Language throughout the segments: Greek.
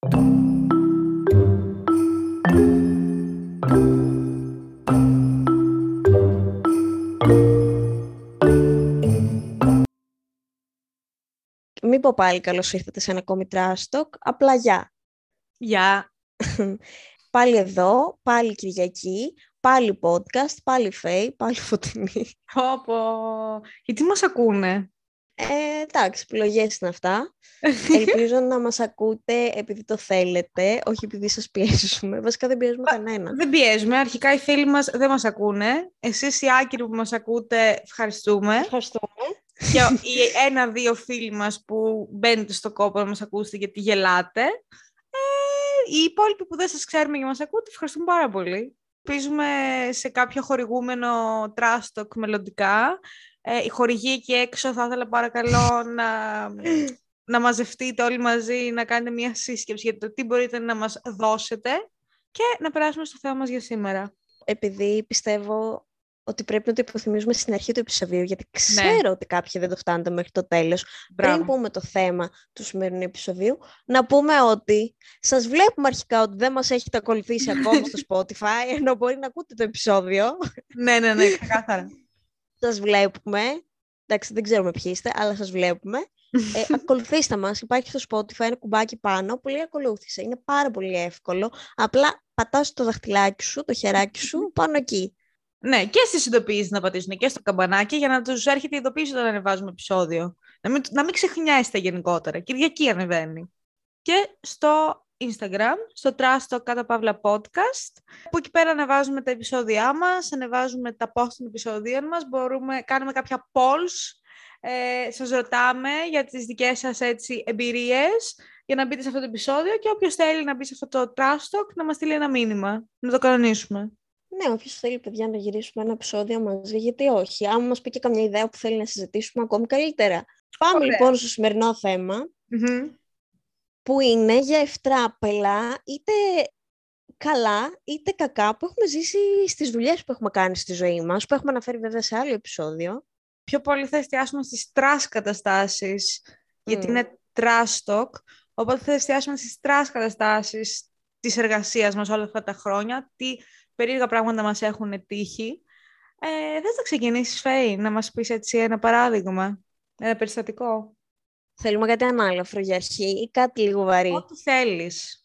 Μην πω πάλι καλώς ήρθατε σε ένα ακόμη τράστοκ, απλά γεια. Γεια. Πάλι εδώ, πάλι Κυριακή, πάλι podcast, πάλι φέι, πάλι φωτεινή. Πω, Γιατί μας ακούνε; Ε, εντάξει, επιλογές είναι αυτά. Ελπίζω να μας ακούτε επειδή το θέλετε, όχι επειδή σας πιέζουμε. Βασικά δεν πιέζουμε κανένα. Δεν πιέζουμε. Αρχικά οι φίλοι μας δεν μας ακούνε. Εσείς οι άκυροι που μας ακούτε, ευχαριστούμε. Ευχαριστούμε. Και οι ένα-δύο φίλοι μας που μπαίνετε στο κόπο να μας ακούσετε γιατί γελάτε. Ε, οι υπόλοιποι που δεν σας ξέρουμε και μας ακούτε, ευχαριστούμε πάρα πολύ. Ελπίζουμε σε κάποιο χορηγούμενο τράστοκ μελλοντικά. Ε, η χορηγή εκεί έξω θα ήθελα παρακαλώ να, να μαζευτείτε όλοι μαζί, να κάνετε μια σύσκεψη για το τι μπορείτε να μας δώσετε και να περάσουμε στο θέμα μας για σήμερα. Επειδή πιστεύω ότι πρέπει να το υποθυμίζουμε στην αρχή του επεισοδίου, γιατί ξέρω ότι κάποιοι δεν το φτάνετε μέχρι το τέλος. Πριν πούμε το θέμα του σημερινού επεισοδίου, να πούμε ότι σας βλέπουμε αρχικά ότι δεν μας έχετε ακολουθήσει ακόμα στο Spotify, ενώ μπορεί να ακούτε το επεισόδιο. ναι, ναι, ναι, ξεκάθαρα. Σας βλέπουμε. Εντάξει, δεν ξέρουμε ποιοι είστε, αλλά σας βλέπουμε. Ε, ακολουθήστε μας, υπάρχει στο Spotify ένα κουμπάκι πάνω που λέει ακολούθησε. Είναι πάρα πολύ εύκολο. Απλά πατάς το δαχτυλάκι σου, το χεράκι σου πάνω εκεί. Ναι, και στις ειδοποιήσεις να πατήσουν και στο καμπανάκι για να τους έρχεται η ειδοποίηση όταν ανεβάζουμε επεισόδιο. Να μην, να μην ξεχνιάστε γενικότερα. Κυριακή ανεβαίνει. Και στο Instagram, στο Trust κάτω παύλα podcast, που εκεί πέρα ανεβάζουμε τα επεισόδια μας, ανεβάζουμε τα post των επεισοδίων μας, μπορούμε, κάνουμε κάποια polls, ε, σας ρωτάμε για τις δικές σας έτσι, εμπειρίες για να μπείτε σε αυτό το επεισόδιο και όποιος θέλει να μπει σε αυτό το Trust να μας στείλει ένα μήνυμα, να το κανονίσουμε. Ναι, όποιο θέλει, παιδιά, να γυρίσουμε ένα επεισόδιο μαζί, γιατί όχι. Αν μας πει και καμιά ιδέα που θέλει να συζητήσουμε, ακόμη καλύτερα. Πάμε λοιπόν στο σημερινό που είναι για ευτράπελα, είτε καλά είτε κακά, που έχουμε ζήσει στις δουλειές που έχουμε κάνει στη ζωή μας, που έχουμε αναφέρει βέβαια σε άλλο επεισόδιο. Πιο πολύ θα εστιάσουμε στις trash καταστάσεις, γιατί είναι trash talk, οπότε θα εστιάσουμε στις trash καταστάσεις της εργασίας μας όλα αυτά τα χρόνια, τι περίεργα πράγματα μας έχουν τύχει. Ε, θες να ξεκινήσεις, Φέη, να μας πεις έτσι ένα παράδειγμα, ένα περιστατικό; Θέλουμε κάτι ανάλαφρο για αρχή ή κάτι λίγο βαρύ; Ό,τι θέλεις.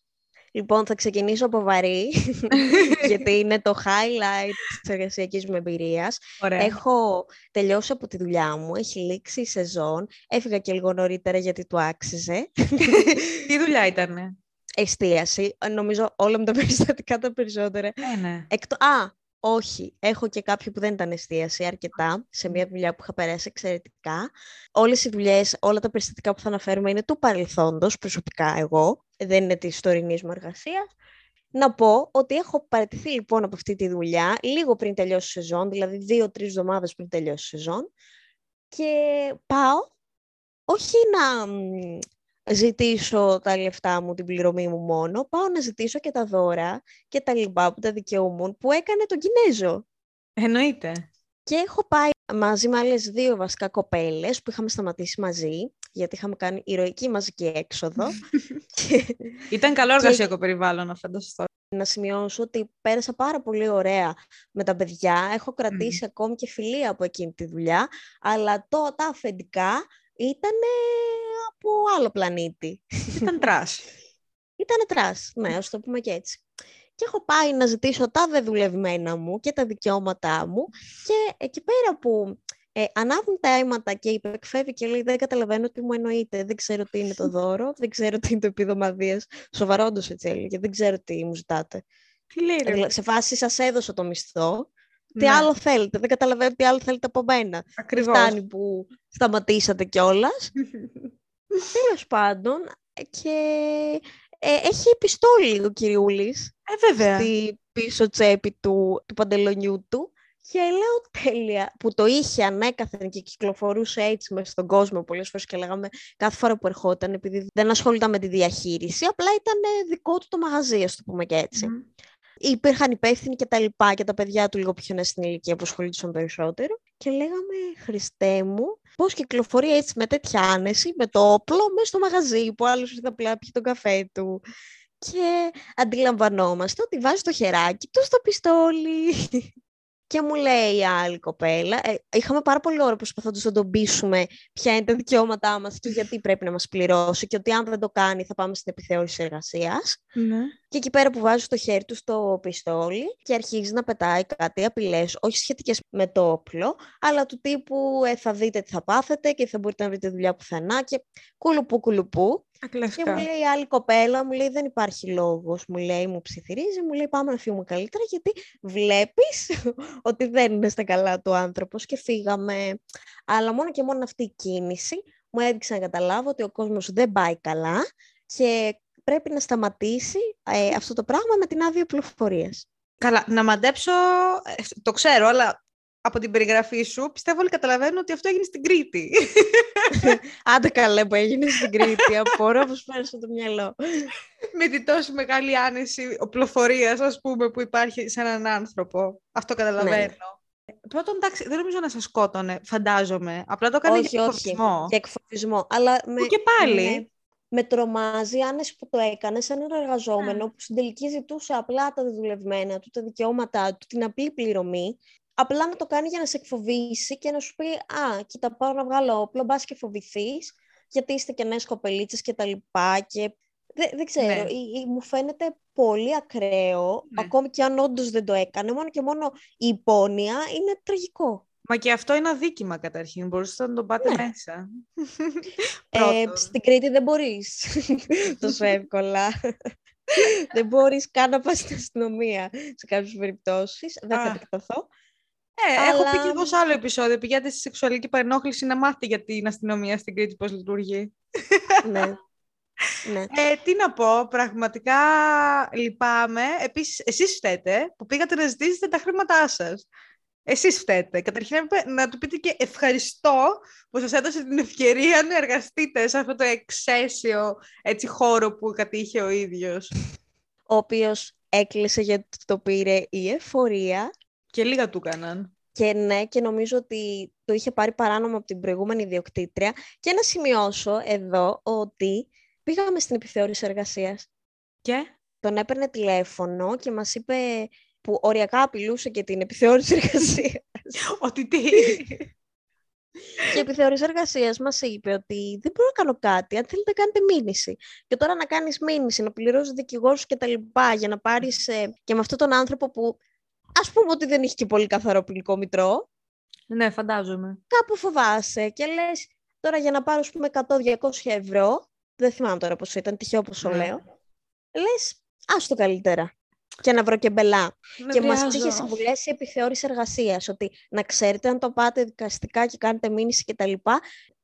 Λοιπόν, θα ξεκινήσω από βαρύ, γιατί είναι το highlight της εργασιακής μου εμπειρίας. Έχω τελειώσει από τη δουλειά μου, έχει λήξει η σεζόν, έφυγα και λίγο νωρίτερα γιατί του άξιζε. Τι δουλειά ήτανε; Εστίαση. Νομίζω όλα με τα περιστατικά τα περισσότερα. Ναι, ναι. Α, όχι, έχω και κάποιο που δεν ήταν εστίαση αρκετά, σε μια δουλειά που είχα περάσει εξαιρετικά. Όλες οι δουλειές, όλα τα περιστατικά που θα αναφέρουμε είναι του παρελθόντος, προσωπικά εγώ, δεν είναι της τωρινής μου εργασίας. Να πω ότι έχω παραιτηθεί λοιπόν από αυτή τη δουλειά λίγο πριν τελειώσει η σεζόν, δηλαδή δύο-τρεις εβδομάδες πριν τελειώσει η σεζόν. Και πάω όχι να ζητήσω τα λεφτά μου, την πληρωμή μου μόνο, πάω να ζητήσω και τα δώρα και τα λοιπά που τα δικαιούμουν που έκανε τον Κινέζο. Εννοείται. Και έχω πάει μαζί με άλλες δύο βασικά κοπέλες που είχαμε σταματήσει μαζί, γιατί είχαμε κάνει ηρωική μαζική έξοδο. Ήταν καλό εργασιακό περιβάλλον, να φανταστώ. Να σημειώσω ότι πέρασα πάρα πολύ ωραία με τα παιδιά. Έχω κρατήσει ακόμη και φιλία από εκείνη τη δουλειά, αλλά το, τα αφεντικά ήταν από άλλο πλανήτη. Ήταν trash. Ήταν trash, ναι, ας το πούμε και έτσι. Και έχω πάει να ζητήσω τα δεδουλευμένα μου και τα δικαιώματά μου και εκεί πέρα που ε, ανάβουν τα αίματα και υπεκφεύγει και λέει δεν καταλαβαίνω τι μου εννοείται, δεν ξέρω τι είναι το δώρο, δεν ξέρω τι είναι το επίδομα βίας. Σοβαρόντως έτσι έλεγε, δεν ξέρω τι μου ζητάτε. Τι λέει, ρε; Σε φάση σας έδωσα το μισθό, τι ναι. άλλο θέλετε, δεν καταλαβαίνω τι άλλο θέλετε από μένα. Ακριβώς. Φτάνει που σταματήσατε κιόλας. Τέλος πάντων, και ε, έχει πιστόλι ο κυριούλης. Ε, βέβαια. Στη πίσω τσέπη του, του παντελονιού του. Και λέω τέλεια, που το είχε ανέκαθεν και κυκλοφορούσε έτσι μέσα στον κόσμο πολλές φορές και λέγαμε κάθε φορά που ερχόταν, επειδή δεν ασχολούνταν με τη διαχείριση, απλά ήταν δικό του το μαγαζί, ας το πούμε και έτσι. Υπήρχαν υπεύθυνοι και τα λοιπά και τα παιδιά του λίγο πιο στην ηλικία που ασχολούνταν περισσότερο και λέγαμε Χριστέ μου πώς κυκλοφορεί έτσι με τέτοια άνεση, με το όπλο, μέσα στο μαγαζί που άλλος ήρθε απλά πιει τον καφέ του και αντιλαμβανόμαστε ότι βάζει το χεράκι του στο πιστόλι. Και μου λέει η άλλη κοπέλα, ε, είχαμε πάρα πολύ ώρα προσπαθώντας να τον πείσουμε ποια είναι τα δικαιώματά μας και γιατί πρέπει να μας πληρώσει και ότι αν δεν το κάνει θα πάμε στην επιθεώρηση εργασίας. Ναι. Και εκεί πέρα που βάζει το χέρι του στο πιστόλι και αρχίζει να πετάει κάτι απειλές, όχι σχετικές με το όπλο, αλλά του τύπου ε, θα δείτε τι θα πάθετε και θα μπορείτε να βρείτε δουλειά πουθενά και κουλουπού κουλουπού. Και μου λέει η άλλη κοπέλα, μου λέει δεν υπάρχει λόγος, μου λέει μου ψιθυρίζει, μου λέει πάμε να φύγουμε καλύτερα γιατί βλέπεις ότι δεν είναι στα καλά του άνθρωπος και φύγαμε. Αλλά μόνο και μόνο αυτή η κίνηση μου έδειξε να καταλάβω ότι ο κόσμος δεν πάει καλά και πρέπει να σταματήσει ε, αυτό το πράγμα με την άδεια πληροφορίας. Καλά, να μαντέψω, ε, το ξέρω, αλλά από την περιγραφή σου πιστεύω όλοι καταλαβαίνουν ότι αυτό έγινε στην Κρήτη. Άντε καλέ που έγινε στην Κρήτη, απορώ πως πέρασε το μυαλό. με τη τόσο μεγάλη άνεση οπλοφορίας, ας πούμε, που υπάρχει σε έναν άνθρωπο. Αυτό καταλαβαίνω. Ναι. Πρώτον, εντάξει, δεν νομίζω να σας σκότωνε, φαντάζομαι. Απλά το έκανε για εκφοβισμό. Όχι, για εκφοβισμό. Αλλά με, και πάλι. Με, με τρομάζει η άνεση που το έκανε σαν ένα εργαζόμενο που στην τελική ζητούσε απλά τα δουλευμένα του, τα δικαιώματά του, την απλή πληρωμή απλά να το κάνει για να σε εκφοβήσει και να σου πει «Α, κοίτα, πάω να βγάλω όπλο, μπας και φοβηθείς, γιατί είστε και νέες κοπελίτσες και τα λοιπά». Και δεν, δεν ξέρω, ναι. μου φαίνεται πολύ ακραίο, ναι. ακόμη και αν όντως δεν το έκανε, μόνο και μόνο η υπόνοια είναι τραγικό. Μα και αυτό είναι αδίκημα καταρχήν, μπορούσατε να το πάτε ναι. μέσα. ε, στην Κρήτη δεν μπορείς τόσο εύκολα. δεν μπορείς καν να πας στην αστυνομία σε κάποιες περιπτώσεις. Δεν θα επεκταθώ. Ε, Αλλά... έχω πει και εγώ σε άλλο επεισόδιο. Πηγαίνετε στη σεξουαλική παρενόχληση να μάθει για την αστυνομία στην Κρήτη πώς λειτουργεί. ναι. ναι. Ε, τι να πω, πραγματικά λυπάμαι. Επίσης, εσείς φταίτε που πήγατε να ζητήσετε τα χρήματά σας. Εσείς φταίτε. Καταρχήν να του πείτε και ευχαριστώ που σας έδωσε την ευκαιρία να εργαστείτε σε αυτό το εξαίσιο έτσι, χώρο που κατήχε ο ίδιος. Ο οποίος έκλεισε γιατί το πήρε η εφορία και λίγα του έκαναν. Και ναι, και νομίζω ότι το είχε πάρει παράνομο από την προηγούμενη ιδιοκτήτρια. Και να σημειώσω εδώ ότι πήγαμε στην επιθεώρηση εργασίας. Και; Τον έπαιρνε τηλέφωνο και μας είπε που οριακά απειλούσε και την επιθεώρηση εργασίας. ότι τι... Και η επιθεώρηση εργασίας μας είπε ότι δεν μπορώ να κάνω κάτι. Αν θέλετε, κάνετε μήνυση. Και τώρα να κάνεις μήνυση, να πληρώσεις δικηγόρους και τα λοιπά, για να πάρεις ε, και με αυτόν τον άνθρωπο που ας πούμε ότι δεν έχει και πολύ καθαρό ποινικό μητρό. Ναι, φαντάζομαι. Κάπου φοβάσαι και λες, τώρα για να πάρω, ας πούμε, 100-200 ευρώ, δεν θυμάμαι τώρα πώς ήταν, τυχαίο πόσο ναι. λέω, λες, άστο καλύτερα και να βρω και μπελά. και μας είχες συμβουλέσει επιθεώρηση εργασίας ότι να ξέρετε αν το πάτε δικαστικά και κάνετε μήνυση κτλ.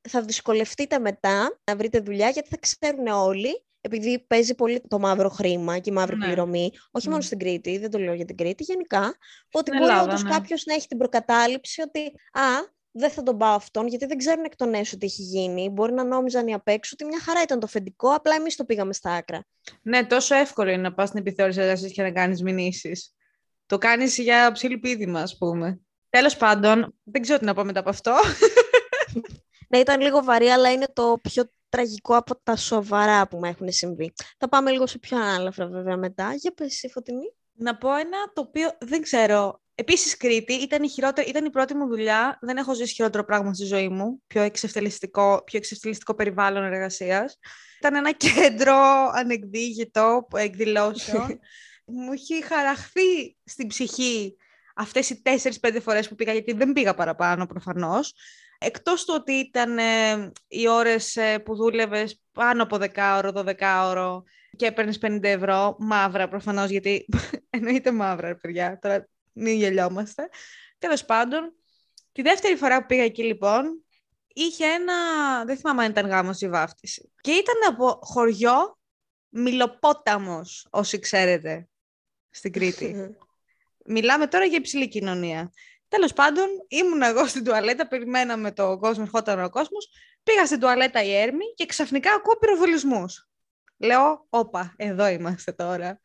Θα δυσκολευτείτε μετά να βρείτε δουλειά γιατί θα ξέρουν όλοι επειδή παίζει πολύ το μαύρο χρήμα και η μαύρη ναι. πληρωμή, όχι μόνο στην Κρήτη, δεν το λέω για την Κρήτη, γενικά, ότι μπορεί όντως ναι. κάποιος να έχει την προκατάληψη ότι «Α, δεν θα τον πάω αυτόν, γιατί δεν ξέρουν εκ των έσω τι έχει γίνει. Μπορεί να νόμιζαν οι απ' έξω ότι μια χαρά ήταν το φεντικό, απλά εμείς το πήγαμε στα άκρα. Ναι, τόσο εύκολο είναι να πας στην επιθεώρηση εργασία και να κάνεις μηνύσεις. Το κάνεις για ψηλοπίδημα, ας πούμε. Τέλος πάντων, δεν ξέρω τι να πω μετά από αυτό. ναι, ήταν λίγο βαρύ, αλλά είναι το πιο τραγικό από τα σοβαρά που με έχουν συμβεί. Θα πάμε λίγο σε πιο ανάλαφρα βέβαια μετά. Για πες εσύ Φωτεινή. Να πω ένα το οποίο δεν ξέρω. Επίσης, Κρήτη ήταν η, χειρότερη, ήταν η πρώτη μου δουλειά. Δεν έχω ζήσει χειρότερο πράγμα στη ζωή μου. Πιο εξευτελιστικό, πιο εξευτελιστικό περιβάλλον εργασίας. Ήταν ένα κέντρο ανεκδίγητο εκδηλώσεων. μου έχει χαραχθεί στην ψυχή αυτές οι τέσσερις-πέντε φορές που πήγα, γιατί δεν πήγα παραπάνω προφανώς. Εκτός του ότι ήταν ε, οι ώρες ε, που δούλευες πάνω από 10 ώρο, 12 ώρο και έπαιρνες 50 ευρώ, μαύρα προφανώς, γιατί εννοείται μαύρα, παιδιά, τώρα μην γελιόμαστε. Τέλος πάντων, τη δεύτερη φορά που πήγα εκεί λοιπόν, είχε ένα, δεν θυμάμαι αν ήταν γάμος ή βάφτιση. Και ήταν από χωριό Μιλοπόταμος, όσοι ξέρετε, στην Κρήτη. Μιλάμε τώρα για υψηλή κοινωνία. Τέλος πάντων, ήμουν εγώ στην τουαλέτα, περιμέναμε το κόσμος, ερχόταν ο κόσμος. Πήγα στην τουαλέτα η Έρμη και ξαφνικά ακούω πυροβολισμούς. Λέω, όπα, εδώ είμαστε τώρα.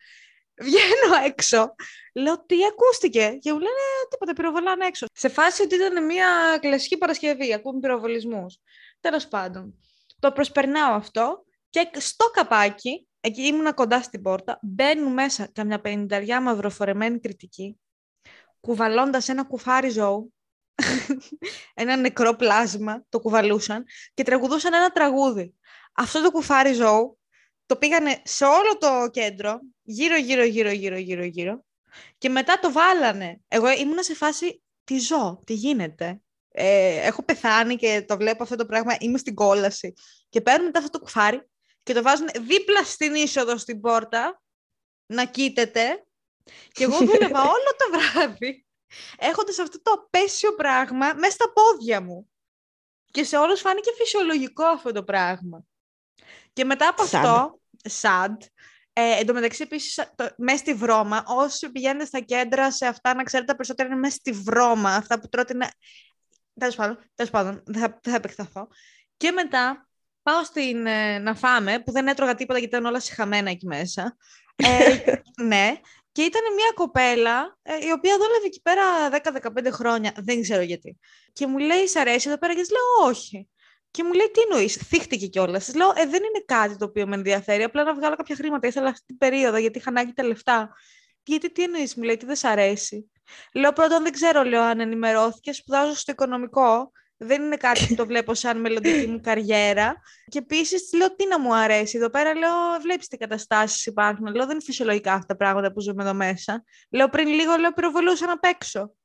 Βγαίνω έξω. Λέω τι ακούστηκε; Και μου λένε τίποτα, πυροβολάνε έξω. Σε φάση ότι ήταν μια κλασική Παρασκευή. Ακούμε πυροβολισμούς. Τέλος πάντων. Το προσπερνάω αυτό και στο καπάκι, εκεί ήμουνα κοντά στην πόρτα, μπαίνουν μέσα καμιά πενηνταριά μαυροφορεμένη κριτική, κουβαλώντας ένα κουφάρι ζώου, ένα νεκρό πλάσμα, το κουβαλούσαν και τραγουδούσαν ένα τραγούδι. Αυτό το κουφάρι ζώου το πήγανε σε όλο το κέντρο, γύρω, γύρω, γύρω, γύρω, γύρω, γύρω και μετά το βάλανε. Εγώ ήμουνα σε φάση, τι ζω, τι γίνεται; Ε, έχω πεθάνει και το βλέπω αυτό το πράγμα, είμαι στην κόλαση. Και παίρνουν μετά αυτό το κουφάρι και το βάζουν δίπλα στην είσοδο στην πόρτα, να κοίταται. Και εγώ δούλευα όλο το βράδυ, έχοντας αυτό το απέσιο πράγμα μέσα στα πόδια μου. Και σε όλους φάνηκε φυσιολογικό αυτό το πράγμα. Και μετά από αυτό, sad, ε, εν τω μεταξύ, επίση, μέσα στη βρώμα, όσοι πηγαίνετε στα κέντρα σε αυτά, να ξέρετε τα περισσότερα είναι μέσα στη βρώμα. Αυτά που τρώτε είναι. Τέλος πάντων, τέλος πάντων δεν, θα, δεν θα επεκταθώ. Και μετά πάω στην ε, να φάμε, που δεν έτρωγα τίποτα γιατί ήταν όλα συχαμένα εκεί μέσα. Ε, ναι. Και ήταν μια κοπέλα, ε, η οποία δούλευε εκεί πέρα 10-15 χρόνια, δεν ξέρω γιατί. Και μου λέει, Σ' αρέσει εδώ πέρα, και λέω, Όχι. Και μου λέει, τι εννοείς, θύχτηκε κιόλας. Της λέω, Ε, δεν είναι κάτι το οποίο με ενδιαφέρει. Απλά να βγάλω κάποια χρήματα. Ήθελα αυτή την περίοδο, γιατί είχα ανάγκη τα λεφτά. Γιατί τι εννοείς, μου λέει, τι δεν σ' αρέσει. Λέω πρώτον, δεν ξέρω, λέω, αν ενημερώθηκες. Σπουδάζω στο οικονομικό. Δεν είναι κάτι που το βλέπω σαν μελλοντική μου καριέρα. Και επίσης της λέω, τι να μου αρέσει. Εδώ πέρα λέω, βλέπεις τι καταστάσεις υπάρχουν. Λέω, δεν είναι φυσιολογικά αυτά τα πράγματα που ζούμε εδώ μέσα. Λέω, πριν λίγο, λέω, πυροβολούσα να παίξω.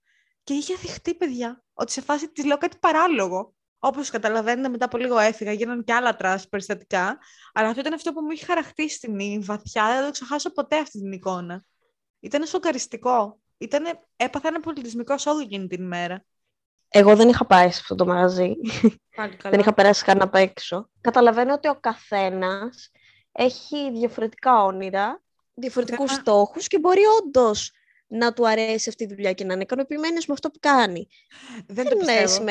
Και είχε δειχτεί, παιδιά, ότι σε φάση της λέω κάτι παράλογο. Όπως καταλαβαίνετε, μετά από λίγο έφυγα, γίνανε και άλλα trash περιστατικά. Αλλά αυτό ήταν αυτό που μου είχε χαραχτεί βαθιά. Δεν θα το ξεχάσω ποτέ αυτή την εικόνα. Ήταν σοκαριστικό. Ήτανε, έπαθα ένα πολιτισμικό σόκ εκείνη την ημέρα. Εγώ δεν είχα πάει σε αυτό το μαγαζί. δεν είχα περάσει καν απ' έξω. Καταλαβαίνω ότι ο καθένας έχει διαφορετικά όνειρα, διαφορετικούς στόχους και μπορεί όντως να του αρέσει αυτή η δουλειά και να είναι ικανοποιημένος με αυτό που κάνει. Δεν, το πιστεύω.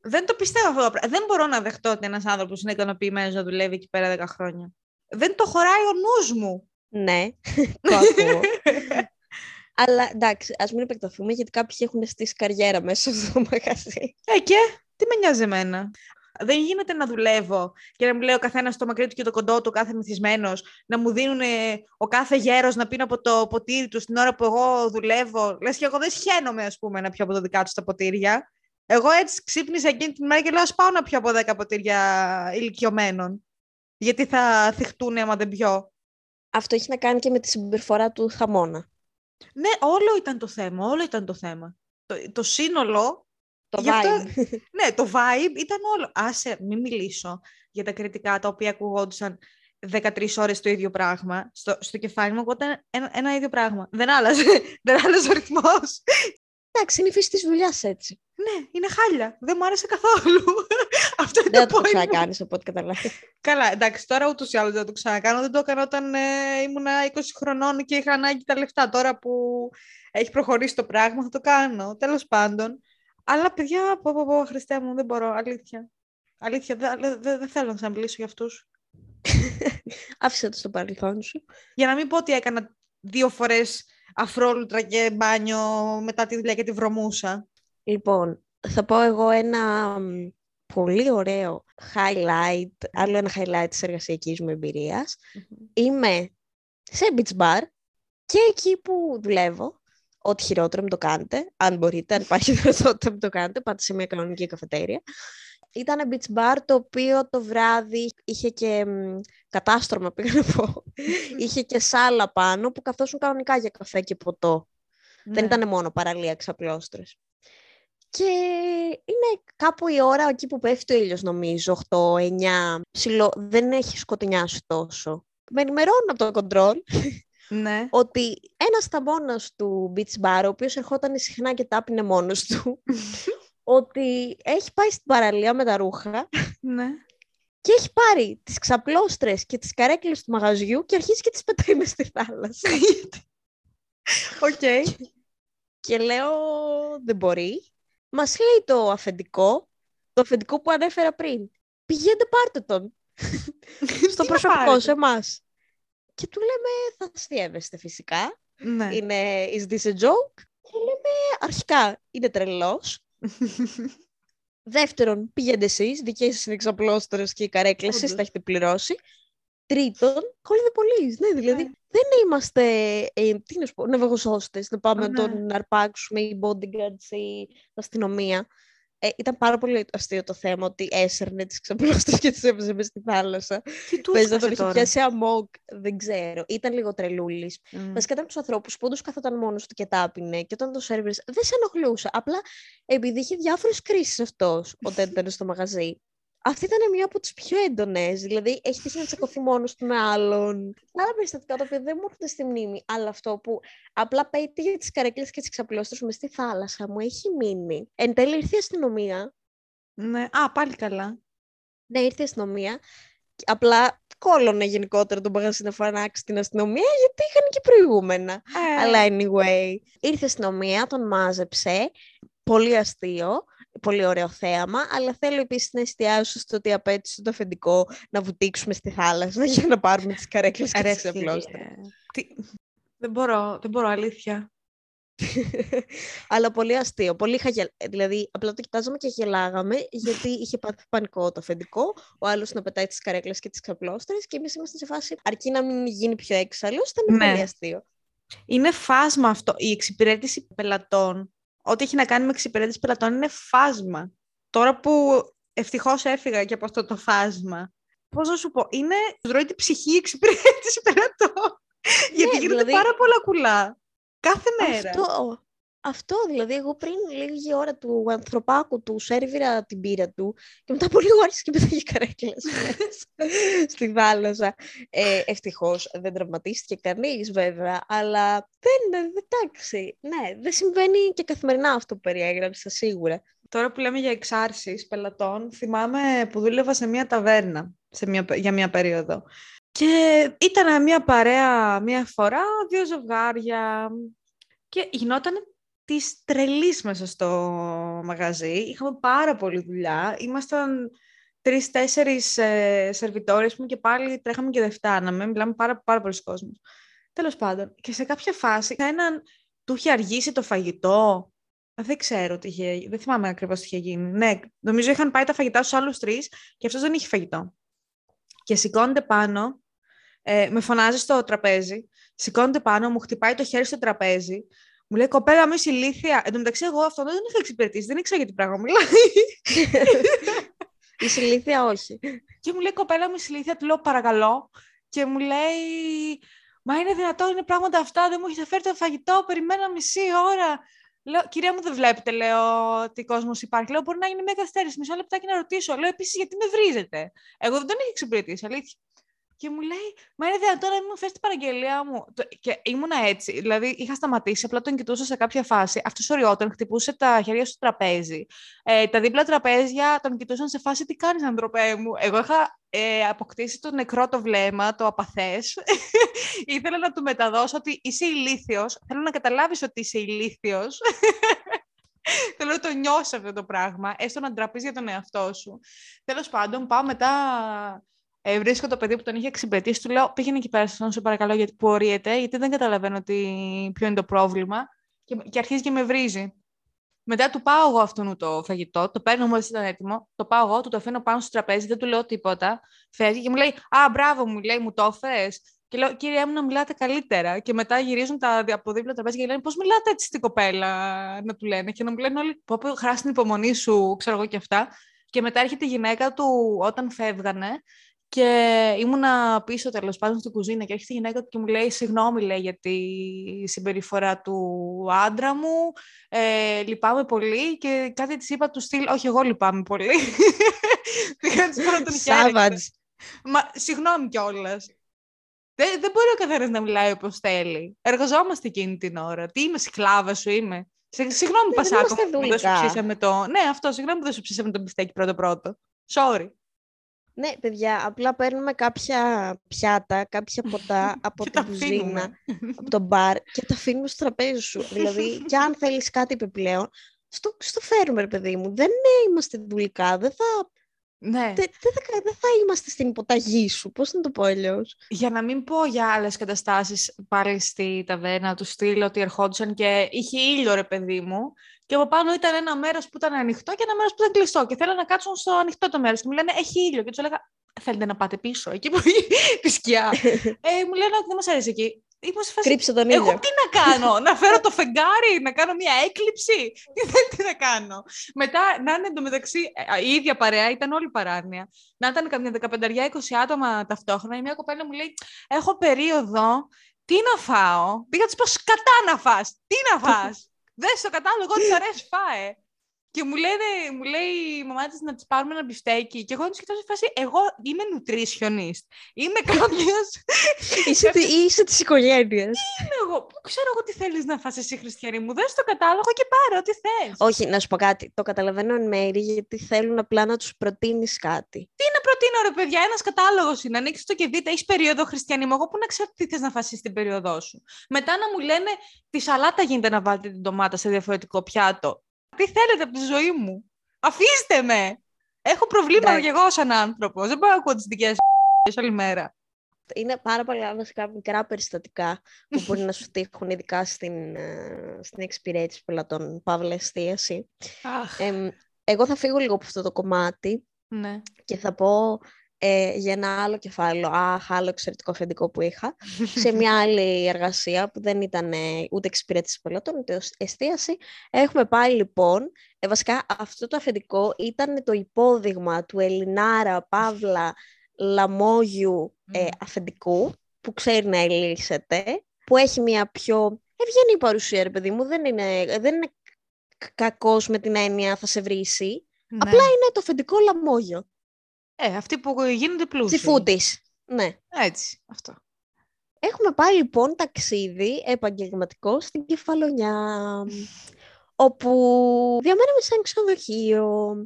Δεν το πιστεύω αυτό. Δεν μπορώ να δεχτώ ότι ένας άνθρωπος είναι ικανοποιημένος να δουλεύει εκεί πέρα 10 χρόνια. Δεν το χωράει ο νους μου. Ναι, το ακούω. Αλλά εντάξει, ας μην επεκταθούμε γιατί κάποιοι έχουν στήσει καριέρα μέσα στο μαγαζί. Ε, και; Τι με νοιάζει εμένα; Δεν γίνεται να δουλεύω και να μου λέει ο καθένας το μακρύ του και το κοντό του, κάθε μυθισμένος, να μου δίνουν ο κάθε γέρος να πίνω από το ποτήρι του την ώρα που εγώ δουλεύω. Λες και εγώ δεν σχένομαι, ας πούμε, να πιω από το δικά του τα ποτήρια. Εγώ έτσι ξύπνησα εκείνη την μέρα και λέω: Α πάω να πιω από 10 ποτήρια ηλικιωμένων. Γιατί θα θυχτούν άμα δεν πιω. Αυτό έχει να κάνει και με τη συμπεριφορά του χαμόνα. Ναι, όλο ήταν το θέμα. Όλο ήταν το θέμα. Το, το σύνολο το vibe. ναι, το vibe ήταν όλο. Άσε, μην μιλήσω για τα κριτικά τα οποία ακουγόντουσαν 13 ώρες το ίδιο πράγμα. Στο, στο κεφάλι μου ήταν ένα, ένα ίδιο πράγμα. Δεν άλλαζε, δεν άλλαζε ο ρυθμός. Εντάξει, είναι η φύση της δουλειάς έτσι. Ναι, είναι χάλια. Δεν μου άρεσε καθόλου. Αυτό είναι δεν το το ξανακάνεις, από ό,τι καταλάβει. Καλά, εντάξει, τώρα ούτως ή άλλως δεν το ξανακάνω. Δεν το έκανα όταν ε, ήμουνα 20 χρονών και είχα ανάγκη τα λεφτά. Τώρα που έχει προχωρήσει το πράγμα θα το κάνω. Τέλος πάντων. Αλλά παιδιά, πω, πω, πω, Χριστέ μου, δεν μπορώ, αλήθεια. Αλήθεια, δεν δε, δε, δε θέλω να ξαναμιλήσω για αυτούς. Άφησε το στο παρελθόν σου. Για να μην πω ότι έκανα δύο φορές αφρόλουτρα και μπάνιο μετά τη δουλειά και τη βρωμούσα. Λοιπόν, θα πω εγώ ένα πολύ ωραίο highlight, άλλο ένα highlight της εργασιακής μου εμπειριας Είμαι σε beach bar και εκεί που δουλεύω ό,τι χειρότερο μην το κάνετε. Αν μπορείτε, αν υπάρχει δυνατότητα μην το κάνετε, πάτε σε μια κανονική καφετέρια. Ήταν beach bar το οποίο το βράδυ είχε και κατάστρωμα, πήγα να πω. είχε και σάλα πάνω που καθόσουν κανονικά για καφέ και ποτό. Δεν ναι. ήταν μόνο παραλία ξαπλώστρες. Και είναι κάπου η ώρα εκεί που πέφτει ο ήλιος νομίζω, 8-9, ψηλό, δεν έχει σκοτεινιάσει τόσο. Με ενημερώνουν από το κοντρόλ ναι. ότι ένας στα μόνο του beach bar, ο οποίος ερχόταν συχνά και τα άπινε μόνος του, ότι έχει πάει στην παραλία με τα ρούχα ναι. και έχει πάρει τις ξαπλώστρες και τις καρέκλες του μαγαζιού και αρχίζει και τις πετάει μες στη θάλασσα. Οκ. okay. Και λέω, δεν μπορεί. Μας λέει το αφεντικό, το αφεντικό που ανέφερα πριν. Πηγαίνετε πάρτε τον. Στο προσωπικό σε εμάς. Και του λέμε, θα αστειεύεστε φυσικά. Ναι. Είναι Is this a joke? Και λέμε αρχικά είναι τρελός. Δεύτερον, πηγαίνετε εσείς, δικές σας είναι οι ξαπλώστρες και οι καρέκλες, εσείς Όντως. τα έχετε πληρώσει. Τρίτον, call the police. Ναι, δηλαδή Ναι. δεν είμαστε, ε, τι να σου πω, ναυαγοσώστες, να πάμε να Ναι. τον αρπάξουμε οι bodyguards ή η αστυνομία. Ε, ήταν πάρα πολύ αστείο το θέμα ότι έσαιρνε τις ξαπλώστες και τις έβαζε μες στη θάλασσα. Τι του Παίζει να τον έσκασε είχε τώρα; πιάσει αμόκ, δεν ξέρω. Ήταν λίγο τρελούλης. Μμ. Βασικά ήταν από τους ανθρώπους που όντως καθόταν μόνος του και τάπινε και όταν το σερβίρ δεν σε ενοχλούσε. Απλά επειδή είχε διάφορες κρίσεις αυτός όταν ήταν στο μαγαζί. Αυτή ήταν μία από τις πιο έντονες. Δηλαδή, έχεις τύχει να τσακωθεί μόνος του με άλλον. Άλλα περιστατικά τα οποία δεν μου έρχονται στη μνήμη. Αλλά αυτό που απλά πέτυχε τις καρέκλες και τις ξαπλώστρε μες στη θάλασσα μου έχει μείνει. Εν τέλει ήρθε η αστυνομία. Ναι. Α, πάλι καλά. Ναι, ήρθε η αστυνομία. και Απλά κόλωνε γενικότερα τον μαγαζί να φανάξει την αστυνομία γιατί είχαν και προηγούμενα. Ε, Αλλά anyway, ήρθε η αστυνομία, τον μάζεψε. Πολύ αστείο, πολύ ωραίο θέαμα. Αλλά θέλω επίσης να εστιάσω στο ότι απέτυχε το αφεντικό να βουτήξουμε στη θάλασσα για να πάρουμε τις καρέκλες και ρε, τις ξαπλώστρε. φίλε. Τι- Δεν μπορώ, δεν μπορώ, αλήθεια. Αλλά πολύ αστείο. Πολύ χαγελ... Δηλαδή, απλά το κοιτάζαμε και γελάγαμε, γιατί είχε πάθει πανικό το αφεντικό. Ο άλλος να πετάει τις καρέκλες και τις ξαπλώστρε. Και εμείς είμαστε σε φάση. Αρκεί να μην γίνει πιο έξαλλος, ήταν Ναι. πολύ αστείο. Είναι φάσμα αυτό. Η εξυπηρέτηση πελατών, ό,τι έχει να κάνει με εξυπηρέτηση πελατών, είναι φάσμα. Τώρα που ευτυχώς έφυγα και από αυτό το φάσμα, πώς να σου πω, είναι. Του τρώει την ψυχή η εξυπηρέτηση πελατών. Γιατί γίνονται δηλαδή- πάρα πολλά κουλά. Κάθε μέρα. Αυτό, αυτό δηλαδή, εγώ πριν λίγη ώρα του ανθρωπάκου του σέρβιρα την πύρα του και μετά από λίγο άρχισε και πέταγε καρέκλες μέσα στη θάλασσα. Ε, Ευτυχώς δεν τραυματίστηκε κανείς βέβαια, αλλά δεν, ε, εντάξει, ναι, δεν συμβαίνει και καθημερινά αυτό που περιέγραψα σίγουρα. Τώρα που λέμε για εξάρσεις πελατών, θυμάμαι που δούλευα σε μια ταβέρνα σε μια, για μια περίοδο. Και ήταν μια παρέα μια φορά, δύο ζευγάρια και γινόταν της τρελής μέσα στο μαγαζί. Είχαμε πάρα πολλή δουλειά. Ήμασταν τρεις-τέσσερις ε, σερβιτόρες μου και πάλι τρέχαμε και δεν φτάναμε. Μιλάμε πάρα, πάρα πολλοί κόσμος. Τέλος πάντων, και σε κάποια φάση έναν του είχε αργήσει το φαγητό δεν ξέρω τι είχε, δεν θυμάμαι ακριβώς τι είχε γίνει. Ναι, νομίζω είχαν πάει τα φαγητά στους άλλους τρεις και αυτός δεν είχε φαγητό. Και σηκώνεται πάνω, ε, με φωνάζει στο τραπέζι, σηκώνεται πάνω, μου χτυπάει το χέρι στο τραπέζι, μου λέει κοπέλα μου είσαι ηλίθια. Εν τω μεταξύ εγώ αυτό δεν είχα εξυπηρετήσει, δεν ήξερα για τι πράγμα μιλάει. Η ηλίθεια όχι. και μου λέει κοπέλα μου είσαι ηλίθια, του λέω παρακαλώ. Και μου λέει, μα είναι δυνατόν, είναι πράγματα αυτά, δεν μου έχετε φέρει το φαγητό, περιμένω μισή ώρα. Λέω, κυρία μου, δεν βλέπετε, λέω, τι κόσμος υπάρχει. Λέω, μπορεί να γίνει μια καθυστέρηση. Μισό λεπτάκι να ρωτήσω. Λέω, επίσης, γιατί με βρίζετε. Εγώ δεν τον είχα εξυπηρετήσει, αλήθεια. Και μου λέει, Μα είναι δυνατόν να μην μου φέρει την παραγγελία μου. Το- Και ήμουνα έτσι. Δηλαδή, είχα σταματήσει, απλά τον κοιτούσα σε κάποια φάση. Αυτός οριόταν, χτυπούσε τα χέρια στο τραπέζι. Ε, τα δίπλα τραπέζια τον κοιτούσαν σε φάση, Τι κάνεις, ανθρωπέ μου. Εγώ είχα ε, αποκτήσει το νεκρό το βλέμμα, το απαθές. Ήθελα να του μεταδώσω ότι είσαι ηλίθιος. Θέλω να καταλάβεις ότι είσαι ηλίθιος. Θέλω να το νιώσω αυτό το πράγμα, έστω να ντραπείς για τον εαυτό σου. Τέλος πάντων, πάω μετά, ε, βρίσκω το παιδί που τον είχε εξυπηρετήσει, του λέω πήγαινε εκεί πέρα στον σου παρακαλώ γιατί που ορίεται, γιατί δεν καταλαβαίνω τι, ποιο είναι το πρόβλημα και, και αρχίζει και με βρίζει. Μετά του πάω εγώ αυτόν το φαγητό, το παίρνω μόλις ήταν έτοιμο, το πάω εγώ, του το αφήνω πάνω στο τραπέζι, δεν του λέω τίποτα. Φεύγει και μου λέει Α, μπράβο μου, λέει, μου το έφερες». Και λέω, κύριε μου, να μιλάτε καλύτερα. Και μετά γυρίζουν τα δι- από δίπλα τραπέζια και λένε, Πώς μιλάτε έτσι στην κοπέλα, να του λένε. Και να μου λένε όλοι, Πω, πω, χράσει την υπομονή σου, ξέρω εγώ και αυτά. Και μετά έρχεται η γυναίκα του όταν φεύγανε. Και ήμουνα πίσω τέλος πάντων στην κουζίνα και έρχεται η γυναίκα του και μου λέει: Συγγνώμη, λέει, για τη συμπεριφορά του άντρα μου. Ε, λυπάμαι πολύ. Και κάτι της είπα του στυλ: Όχι, εγώ λυπάμαι πολύ. Πήγα της πάνω τον χέρι. Savage. Μα συγγνώμη κιόλας. Δεν, δεν μπορεί ο καθένας να μιλάει όπως θέλει. Εργαζόμαστε εκείνη την ώρα. Τι είμαι, σκλάβα σου είμαι. Σε- Συγγνώμη, Ναι, δεν Πασάκο, είμαστε που δεν σου δουλικά. ψήσαμε το. Ναι, αυτό, συγγνώμη που δεν σου ψήσαμε το μπιφτέκι πρώτο-πρώτο. Sorry. Ναι, παιδιά, απλά παίρνουμε κάποια πιάτα, κάποια ποτά από Και την τα κουζίνα, αφήνουμε. από το μπαρ και τα αφήνουμε στο τραπέζι σου. δηλαδή, και αν θέλεις κάτι επιπλέον, στο, στο φέρουμε, ρε παιδί μου. Δεν ναι, είμαστε δουλικά, δεν θα Ναι. Δεν δεν θα, δεν θα είμαστε στην υποταγή σου. Πώς να το πω αλλιώς. Για να μην πω για άλλες καταστάσεις πάλι στη ταβέρνα του στυλ ότι ερχόντουσαν και είχε ήλιο ρε παιδί μου και από πάνω ήταν ένα μέρος που ήταν ανοιχτό και ένα μέρος που ήταν κλειστό και θέλανε να κάτσουν στο ανοιχτό το μέρος και μου λένε έχει ήλιο και τους έλεγα θέλετε να πάτε πίσω εκεί που έχει τη σκιά. ε, μου λένε ότι δεν μας αρέσει εκεί. Ήμουν σε φάση, Κρύψε τον ήλιο. εγώ τι να κάνω, να φέρω το φεγγάρι, να κάνω μια έκλειψη; Τι δεν τι να κάνω; Μετά να είναι εντωμεταξύ ε, η ίδια παρέα, ήταν όλη παράνοια. Να ήταν καμιά 15-20 άτομα ταυτόχρονα. Η μια κοπέλα μου λέει: Έχω περίοδο. Τι να φάω; Πήγα της πω: Κατά να φας. Τι να φας; Δες το κατάλογο, τι αρέσει, φάε. Και μου, λένε, μου λέει η μαμά της να της πάρουμε ένα μπιφτέκι. Και εγώ να της κοιτάζω σε φάση, εγώ είμαι nutritionist. Είμαι κάποιος... είσαι, τη- είσαι της οικογένειας. είμαι εγώ. Πού ξέρω εγώ τι θέλεις να φας εσύ, Χριστιανή μου. Δες το κατάλογο και πάρε ό,τι θες. Όχι, να σου πω κάτι. Το καταλαβαίνω εν μέρη γιατί θέλουν απλά να τους προτείνεις κάτι. Τι να προτείνω, ρε παιδιά, ένας κατάλογος είναι. Ανοίξεις το και δείτε, έχεις περίοδο, Χριστιανή μου. Εγώ που να ξέρω τι θες να φας στην περίοδό σου. Μετά να μου λένε, τη σαλάτα γίνεται να βάλετε την ντομάτα σε διαφορετικό πιάτο. Τι θέλετε από τη ζωή μου; Αφήστε με. Έχω προβλήματα Εντάξει. κι εγώ σαν άνθρωπος. Δεν μπορώ να ακούω τις δικές σα όλη μέρα. Είναι πάρα πολλά βασικά μικρά περιστατικά που μπορεί να σου τύχουν ειδικά στην, ε, στην εξυπηρέτηση πελατών, παύλα εστίαση. Αχ. Εμ, εγώ θα φύγω λίγο από αυτό το κομμάτι ναι. και θα πω ε, για ένα άλλο κεφάλαιο, αχ, άλλο εξαιρετικό αφεντικό που είχα, σε μια άλλη εργασία που δεν ήταν ε, ούτε εξυπηρέτηση πελατών, ούτε ως- εστίαση. Έχουμε πάει λοιπόν, ε, βασικά αυτό το αφεντικό ήταν το υπόδειγμα του Ελληνάρα, Παύλα, Λαμόγιου ε, Μμμ. αφεντικού, που ξέρει να ελύσεται, που έχει μια πιο ευγενή παρουσία, ρε παιδί μου, δεν είναι, δεν είναι κα- κακός με την έννοια θα σε βρήσει, Ναι. απλά είναι το αφεντικό Λαμόγιο. Ε, αυτοί που γίνονται πλούσιοι. Τσιφούτης. Ναι. Έτσι, αυτό. Έχουμε πάει λοιπόν ταξίδι επαγγελματικό στην Κεφαλονιά, όπου διαμέναμε σε ένα ξενοδοχείο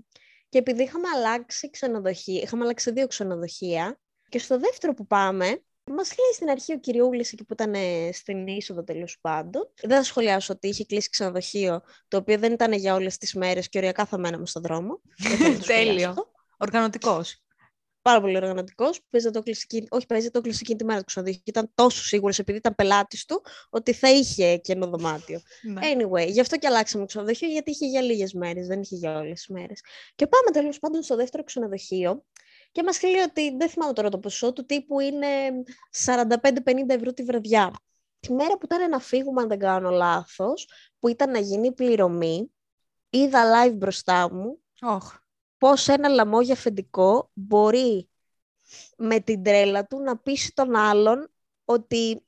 και επειδή είχαμε αλλάξει ξενοδοχεία, είχαμε αλλάξει δύο ξενοδοχεία και στο δεύτερο που πάμε, μας λέει στην αρχή ο κυριούλης εκεί που ήταν ε, στην είσοδο τέλος πάντων. Δεν θα σχολιάσω ότι είχε κλείσει ξενοδοχείο, το οποίο δεν ήταν για όλες τις μέρες και οριακά θα μέναμε στον δρόμο. Δεν θέλω να το σχολιάσω Τέλειο. Αυτό. Οργανωτικός. πάρα πολύ οργανωτικός. Παίζει το κλείσει εκείνη- όχι, παίζει το κλείσει εκείνη τη μέρα του ξενοδοχείου. Και Ήταν τόσο σίγουρος, επειδή ήταν πελάτης του, ότι θα είχε καινό δωμάτιο. Ναι. Anyway, γι' αυτό και αλλάξαμε ξενοδοχείο, γιατί είχε για λίγες μέρες, δεν είχε για όλες τις μέρες. Και πάμε τέλος πάντων στο δεύτερο ξενοδοχείο. Και μας λέει ότι δεν θυμάμαι τώρα το ποσό του τύπου είναι 45-50 ευρώ τη βραδιά. Τη μέρα που ήταν να φύγουμε, αν δεν κάνω λάθος, που ήταν να γίνει η πληρωμή, είδα live μπροστά μου Όχ. Πώς ένα λαμόγια αφεντικό μπορεί με την τρέλα του να πείσει τον άλλον ότι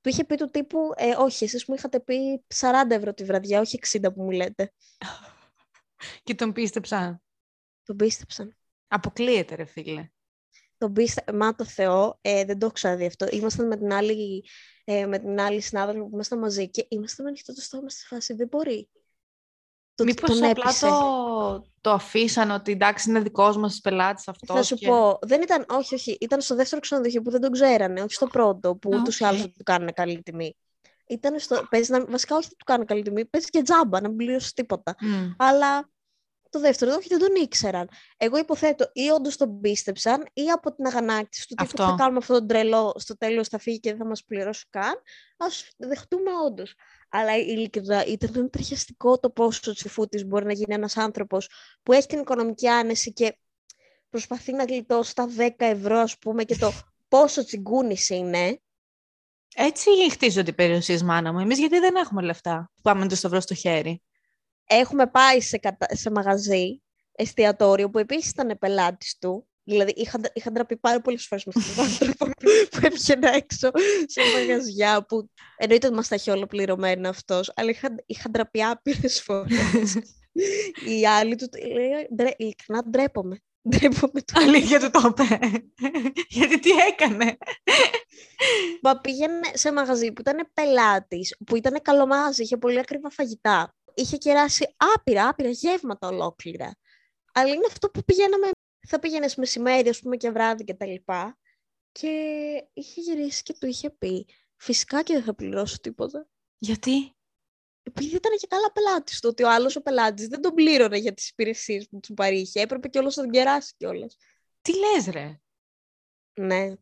του είχε πει του τύπου ε, όχι, εσείς μου είχατε πει 40 ευρώ τη βραδιά, όχι 60 που μου λέτε. Και τον πίστεψαν. Τον πίστεψαν. Αποκλείεται, ρε φίλε. Τον πίστε... Μα το Θεό, ε, δεν το έχω ξαναδεί αυτό. Ήμασταν με την άλλη, ε, με την άλλη συνάδελφο που ήμασταν μαζί και ήμασταν με ανοιχτό το στόμα στη φάση. Δεν μπορεί. Το, Μήπως τον απλά έπεισε. το, το αφήσαν ότι εντάξει είναι δικός μας πελάτης αυτός. Θα σου και... πω, δεν ήταν, όχι, όχι, ήταν στο δεύτερο ξενοδοχείο που δεν τον ξέρανε, όχι στο πρώτο, που Α, ούτως ή οκ. άλλως δεν του κάνουν καλή τιμή. Ήταν στο, παίζει να, βασικά όχι δεν του κάνουν καλή τιμή, παίζει και τζάμπα, να μην πληρώσεις τίποτα. Μμ. Αλλά το δεύτερο, όχι, δεν τον ήξεραν. Εγώ υποθέτω ή όντως τον πίστεψαν ή από την αγανάκτηση του τύπου Αυτό. θα κάνουμε αυτό τον τρελό, στο τέλος θα φύγει και δεν θα μας πληρώσει καν. Ας δεχτούμε όντως. Αλλά ειλικρινά ήταν ανατριχιαστικό το πόσο τσιφούτης μπορεί να γίνει ένας άνθρωπος που έχει την οικονομική άνεση και προσπαθεί να γλιτώσει τα 10 ευρώ ας πούμε και το πόσο τσιγκούνης είναι. Έτσι χτίζονται οι περιουσίες, μάνα μου. Εμείς γιατί δεν έχουμε λεφτά. Πάμε με το σταυρό στο χέρι; Έχουμε πάει σε, κατα... σε μαγαζί, εστιατόριο, που επίσης ήταν πελάτης του. Δηλαδή, είχα, είχα ντραπεί πάρα πολλές φορές με αυτόν τον άνθρωπο που έβγαινε έξω σε μαγαζιά που εννοείται ότι μας τα είχε ολοκληρωμένα αυτός, αλλά είχα, είχα ντραπεί άπειρες φορές. Η άλλη του λέει: «Ντρε- Ειλικρινά ντρέπομαι. Ντρέπομαι το Αλήθεια του το είπε. γιατί τι έκανε; Μα πήγαινε σε μαγαζί που ήταν πελάτης, που ήταν καλό μαγαζί, είχε πολύ ακριβά φαγητά. Είχε κεράσει άπειρα, άπειρα γεύματα ολόκληρα. Αλλά είναι αυτό που πηγαίναμε. Θα πήγαινες μεσημέρι, ας πούμε, και βράδυ και τα λοιπά. Και είχε γυρίσει και του είχε πει: Φυσικά και δεν θα πληρώσω τίποτα. Γιατί; επειδή ήταν και καλά πελάτης το ότι ο άλλος ο πελάτης δεν τον πλήρωνε για τις υπηρεσίες που του παρήχε. Έπρεπε και όλος να τον κεράσει κιόλας. Τι λες ρε; Ναι.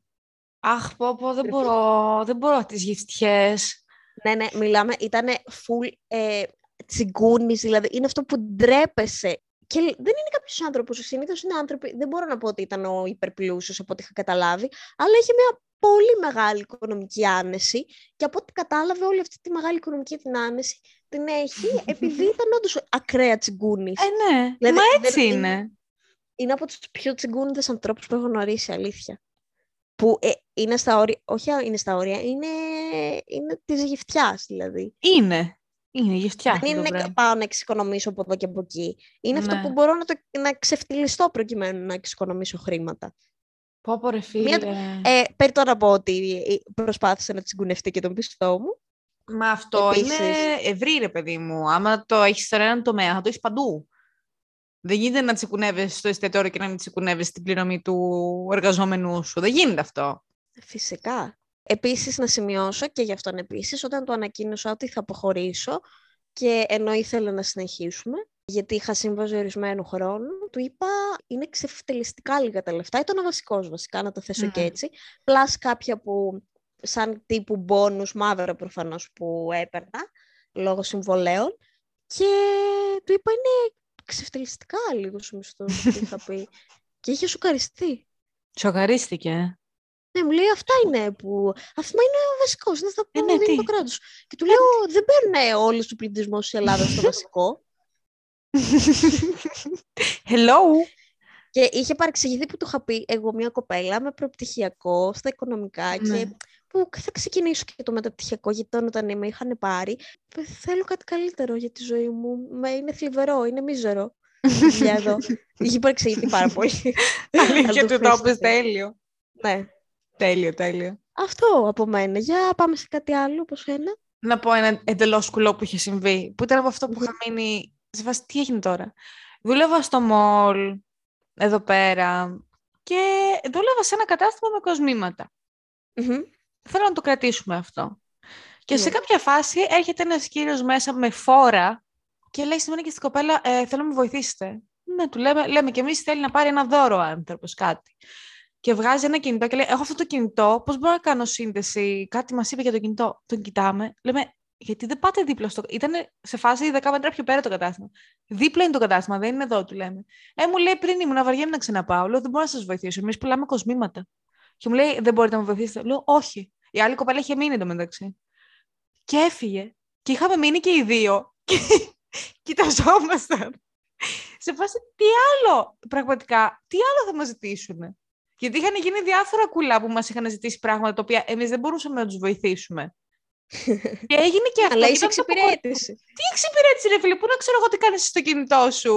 Αχ, πω, πω, δεν μπορώ, δεν μπορώ τις γυφτιές. Ναι, ναι, μιλάμε, ήταν full ε, τσιγκούνης, δηλαδή είναι αυτό που ντρέπεσαι. Και δεν είναι κάποιος άνθρωπος. Συνήθως είναι άνθρωποι. Δεν μπορώ να πω ότι ήταν ο υπερπλούσιος από ό,τι είχα καταλάβει, αλλά είχε μια πολύ μεγάλη οικονομική άνεση. Και από ό,τι κατάλαβε, όλη αυτή τη μεγάλη οικονομική την άνεση την έχει επειδή ήταν όντως ακραία τσιγκούνης. Ε, ναι. Δηλαδή, Μα έτσι δεν- είναι. Είναι από τους πιο τσιγκούνιδες ανθρώπους που έχω γνωρίσει, αλήθεια. Που ε, είναι στα όρια. Όχι, είναι στα όρια, είναι, είναι της γυφτιάς δηλαδή. Είναι. Είναι γυφτιά. Δεν αυτό το είναι πράγμα. πάω να εξοικονομήσω από εδώ και από εκεί. Είναι αυτό Ναι. που μπορώ να, το, να ξεφτυλιστώ προκειμένου να εξοικονομήσω χρήματα. Πω, πω, ρε φίλε. Μία- Ε, πέρα τώρα να πω ότι ε, προσπάθησα να τσιγκουνευτεί και τον πιστό μου. Μα αυτό Επίσης. είναι ευρύ, ρε παιδί μου. Άμα το έχεις σε έναν τομέα, θα το έχεις παντού. Δεν γίνεται να τσικουνεύεσαι στο εστιατόριο και να μην τσικουνεύεσαι την πληρωμή του εργαζόμενου σου. Δεν γίνεται αυτό. Φυσικά. Επίσης να σημειώσω και γι' αυτόν επίσης όταν του ανακοίνωσα ότι θα αποχωρήσω και ενώ ήθελα να συνεχίσουμε γιατί είχα σύμβαση ορισμένου χρόνου, του είπα είναι ξεφτελιστικά λίγα τα λεφτά. Ήταν ο βασικός βασικά, να το θέσω και Μμμ. έτσι. Πλάς κάποια που σαν τύπου μπόνους, μαύρα προφανώς που έπαιρνα λόγω συμβολέων και του είπα είναι ξεφτελιστικά λίγος ο μισθός που είχα πει και είχε σοκαριστεί. Σοκαρίστηκε. Ναι, μου λέει αυτά είναι που. Αυτό είναι ο βασικός. Είναι αυτό που Ε, ναι, δίνει τι; το κράτος. Και του λέω, δεν παίρνουν όλου του πληθυσμού της Ελλάδας στο βασικό. Hello. και είχε παρεξηγηθεί που του είχα πει εγώ μια κοπέλα με προπτυχιακό στα οικονομικά Ναι. και που θα ξεκινήσω και το μεταπτυχιακό γιατί όταν, όταν με είχαν πάρει «Ε, θέλω κάτι καλύτερο για τη ζωή μου. Μα είναι θλιβερό, είναι μίζερο. η δουλειά εδώ. Είχε παρεξηγηθεί πάρα πολύ. Αλήθεια Αλλά του το το είπες πίστευε. τέλειο. ναι. Τέλειο, τέλειο. Αυτό από μένα. Για πάμε σε κάτι άλλο από σένα. Να πω ένα εντελώς κουλό που είχε συμβεί. Που ήταν από αυτό που Μμμ. είχα μείνει. Σε φάση, τι έγινε τώρα. Δούλευα στο μall εδώ πέρα και δούλευα σε ένα κατάστημα με κοσμήματα. Μμμ. Θέλω να το κρατήσουμε αυτό. Και σε Ναι. κάποια φάση έρχεται ένας κύριος μέσα με φόρα και λέει στη μένα και στην κοπέλα, ε, θέλω να με βοηθήσετε. Ναι, του λέμε, λέμε και εμείς θέλει να πάρει ένα δώρο ο άνθρωπος, κάτι. Και βγάζει ένα κινητό και λέει, έχω αυτό το κινητό, πώς μπορώ να κάνω σύνδεση, κάτι μας είπε για το κινητό. Τον κοιτάμε, λέμε, γιατί δεν πάτε δίπλα στο... Ήταν σε φάση 10 μέτρα πιο πέρα το κατάστημα. Δίπλα είναι το κατάστημα, δεν είναι εδώ, του λέμε. Ε, μου λέει πριν ήμουν, βαριέμαι να ξαναπάω. Λέω, δεν μπορώ να σας βοηθήσω. Εμείς πουλάμε κοσμήματα. Και μου λέει, δεν μπορείτε να με βοηθήσετε. Λέω, όχι. Η άλλη κοπέλα είχε μείνει εντωμεταξύ. Και έφυγε. Και είχαμε μείνει και οι δύο. Και κοιταζόμασταν. Σε φάση, τι άλλο, πραγματικά, τι άλλο θα μας ζητήσουν. Γιατί είχαν γίνει διάφορα κουλά που μας είχαν ζητήσει πράγματα τα οποία εμείς δεν μπορούσαμε να τους βοηθήσουμε. και έγινε και αυτό. Αλλά και είσαι ήταν το αποκορ- εξυπηρέτηση. Τι εξυπηρέτηση, ρε φίλε, πού να ξέρω εγώ τι κάνεις στο κινητό σου;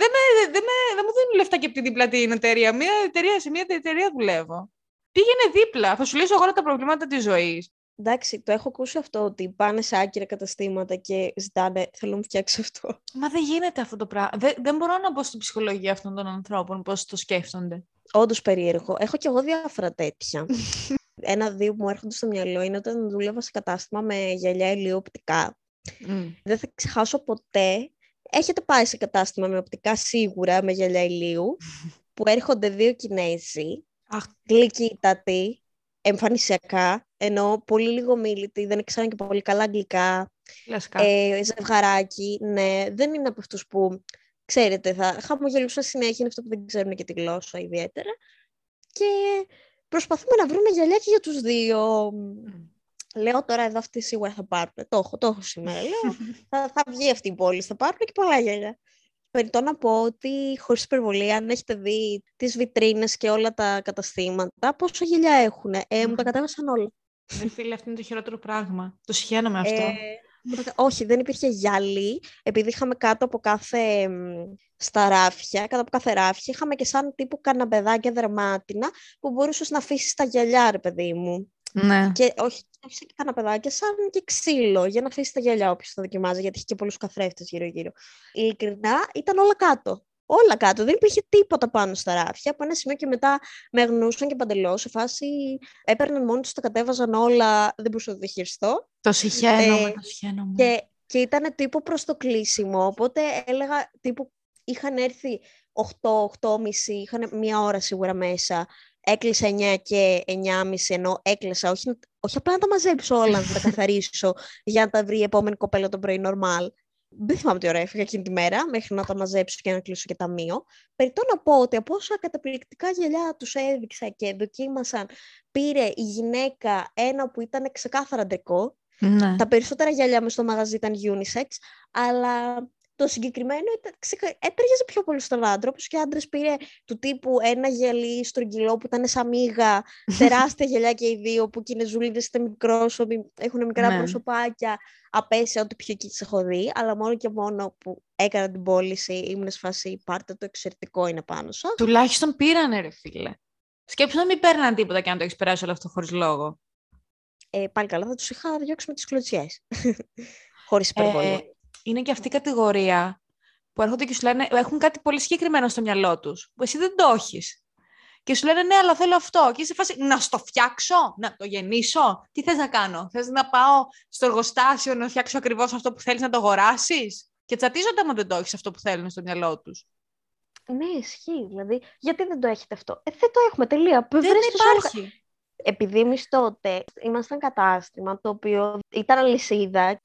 Δεν, με, δεν, με, δεν μου δίνουν λεφτά και από την δίπλα την εταιρεία. Μια εταιρεία, σε μια εταιρεία δουλεύω. Πήγαινε δίπλα. Θα σου λύσω εγώ όλα τα προβλήματα της ζωής. Εντάξει, το έχω ακούσει αυτό ότι πάνε σε άκυρα καταστήματα και ζητάνε θέλω να μου φτιάξει αυτό. Μα δεν γίνεται αυτό το πράγμα. Δεν, δεν μπορώ να μπω στην ψυχολογία αυτών των ανθρώπων, πώς το σκέφτονται. Όντως περίεργο. Έχω κι εγώ διάφορα τέτοια. Ένα-δύο που μου έρχονται στο μυαλό είναι όταν δούλευα σε κατάστημα με γυαλιά ηλίου οπτικά. Δεν θα ξεχάσω ποτέ. Έχετε πάει σε κατάστημα με οπτικά σίγουρα, με γυαλιά ηλίου, που έρχονται δύο Κινέζοι, Αχ, γλυκύτατοι, εμφανισιακά, ενώ πολύ λίγο μίλητοι, δεν ξέραν και πολύ καλά αγγλικά, κλασικά. ε, ζευγαράκι, ναι, δεν είναι από αυτούς που, ξέρετε, θα χαμογελούσαν συνέχεια, είναι αυτό που δεν ξέρουν και τη γλώσσα ιδιαίτερα. Και προσπαθούμε να βρούμε γυαλιά και για τους δύο. Λέω τώρα εδώ αυτοί σίγουρα θα πάρουν. Το έχω, το έχω σήμερα. Λέω, θα, θα βγει αυτή η πόλη, θα πάρουν και πολλά γυαλιά. Περιτώ να πω ότι χωρίς υπερβολή, αν έχετε δει τις βιτρίνες και όλα τα καταστήματα, πόσα γυαλιά έχουν. Ε, μου τα Μμμ. κατέβασαν όλα. Ναι, φίλε, αυτό είναι το χειρότερο πράγμα. Το συχαίνομαι αυτό. Ε, μου τα κα- όχι, δεν υπήρχε γυαλί, επειδή είχαμε κάτω από κάθε μ, στα ράφια, κάτω από κάθε ράφια, είχαμε και σαν τύπου καναπεδάκια δερμάτινα που μπορούσες να αφήσεις τα γυαλιά, ρε παιδί μου. ναι. Και όχι, όχι σαν και καναπεδάκια, σαν και ξύλο, για να αφήσεις τα γυαλιά όποιος το δοκιμάζει, γιατί είχε και πολλούς καθρέφτες γύρω-γύρω. Ειλικρινά ήταν όλα κάτω. Όλα κάτω. Δεν υπήρχε τίποτα πάνω στα ράφια. Από ένα σημείο και μετά με αγνούσαν και παντελώς. Σε φάση έπαιρναν μόνοι τους, τα κατέβαζαν όλα. Δεν μπορούσα να το διαχειριστώ. Το συχαίνομαι, Ε, το συχαίνομαι. Και, και ήταν τύπου προς το κλείσιμο, οπότε έλεγα τύπου είχαν έρθει 8, 8.30, είχαν μία ώρα σίγουρα μέσα, έκλεισα 9 και 9.30 ενώ έκλεισα, όχι, όχι απλά να τα μαζέψω όλα, να τα καθαρίσω για να τα βρει η επόμενη κοπέλα το πρωί normal. Δεν θυμάμαι τι ώρα έφυγα εκείνη τη μέρα, μέχρι να τα μαζέψω και να κλείσω και ταμείο. Περιτώ να πω ότι από όσα καταπληκτικά γυαλιά τους έδειξα και δοκίμασαν, πήρε η γυναίκα ένα που ήταν ξεκάθαρα ντεκό. Ναι. Τα περισσότερα γυαλιά μες στο μαγαζί ήταν unisex, αλλά το συγκεκριμένο έτρεγε πιο πολύ στον άντρα, όπως και άντρε πήρε του τύπου ένα γυαλί στρογγυλό που ήταν σαν μίγα, τεράστια γυαλιά και οι δύο, που και είναι ζουλίδες είτε μικρόσωποι, έχουν μικρά ναι. προσωπάκια, απέσια, ό,τι πιο εκεί έχω δει, αλλά μόνο και μόνο που έκανα την πώληση ήμουν σε φάση πάρτε το εξαιρετικό είναι πάνω σας. Τουλάχιστον πήρανε ρε φίλε. Σκέψου να μην παίρναν τίποτα και αν το έχεις περάσει όλο αυτό χωρίς λόγο. Ε, πάλι καλά, θα τους είχα διώξει με τις κλωτσιές. Χωρίς υπερβολή. Ε, είναι και αυτή η κατηγορία που έρχονται και σου λένε, έχουν κάτι πολύ συγκεκριμένο στο μυαλό τους, που εσύ δεν το έχεις. Και σου λένε ναι, αλλά θέλω αυτό. Και είσαι φάση να στο φτιάξω, να το γεννήσω. Τι θες να κάνω, Θες να πάω στο εργοστάσιο να φτιάξω ακριβώς αυτό που θέλεις να το αγοράσεις; Και τσατίζονται άμα δεν το έχεις αυτό που θέλουν στο μυαλό τους. Ναι, ισχύει. Δηλαδή, γιατί δεν το έχετε αυτό; Ε, δεν το έχουμε, τελεία. Δεν υπάρχει. Επειδή εμείς τότε ήμασταν κατάστημα το οποίο ήταν αλυσίδα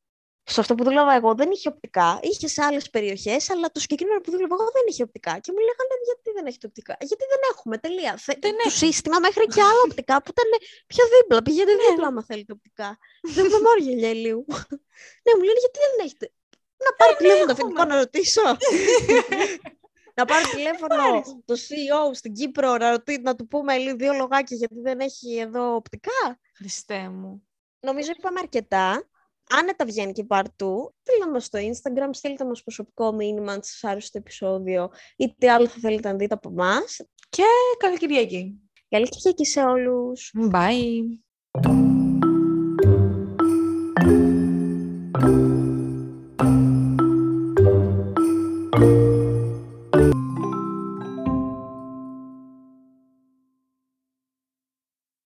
σε αυτό που δούλευα εγώ δεν είχε οπτικά. Είχε σε άλλες περιοχές, αλλά το συγκεκριμένο που δούλευα εγώ δεν είχε οπτικά. Και μου λέγανε γιατί δεν έχετε οπτικά; Γιατί δεν έχουμε, τελεία. Δεν το σύστημα μέχρι και άλλα οπτικά που ήταν πιο δίπλα. Πηγαίνετε ναι. δίπλα, άμα θέλετε οπτικά. δεν με μόνο γελιά λίγο. ναι, μου λένε γιατί δεν έχετε; Να πάρω τηλέφωνο το αφεντικό να ρωτήσω. να πάρω τηλέφωνο το CEO στην Κύπρο να, ρωτή, να του πούμε λίγο δύο λογάκια γιατί δεν έχει εδώ οπτικά. Χριστέ μου. Νομίζω είπαμε αρκετά άνετα βγαίνει και παρτού. Πείτε μας στο Instagram, στείλτε μας προσωπικό μήνυμα αν σας άρεσε το επεισόδιο ή τι άλλο θα θέλετε να δείτε από εμάς. Και καλή Κυριακή. Καλή Κυριακή σε όλους. Bye.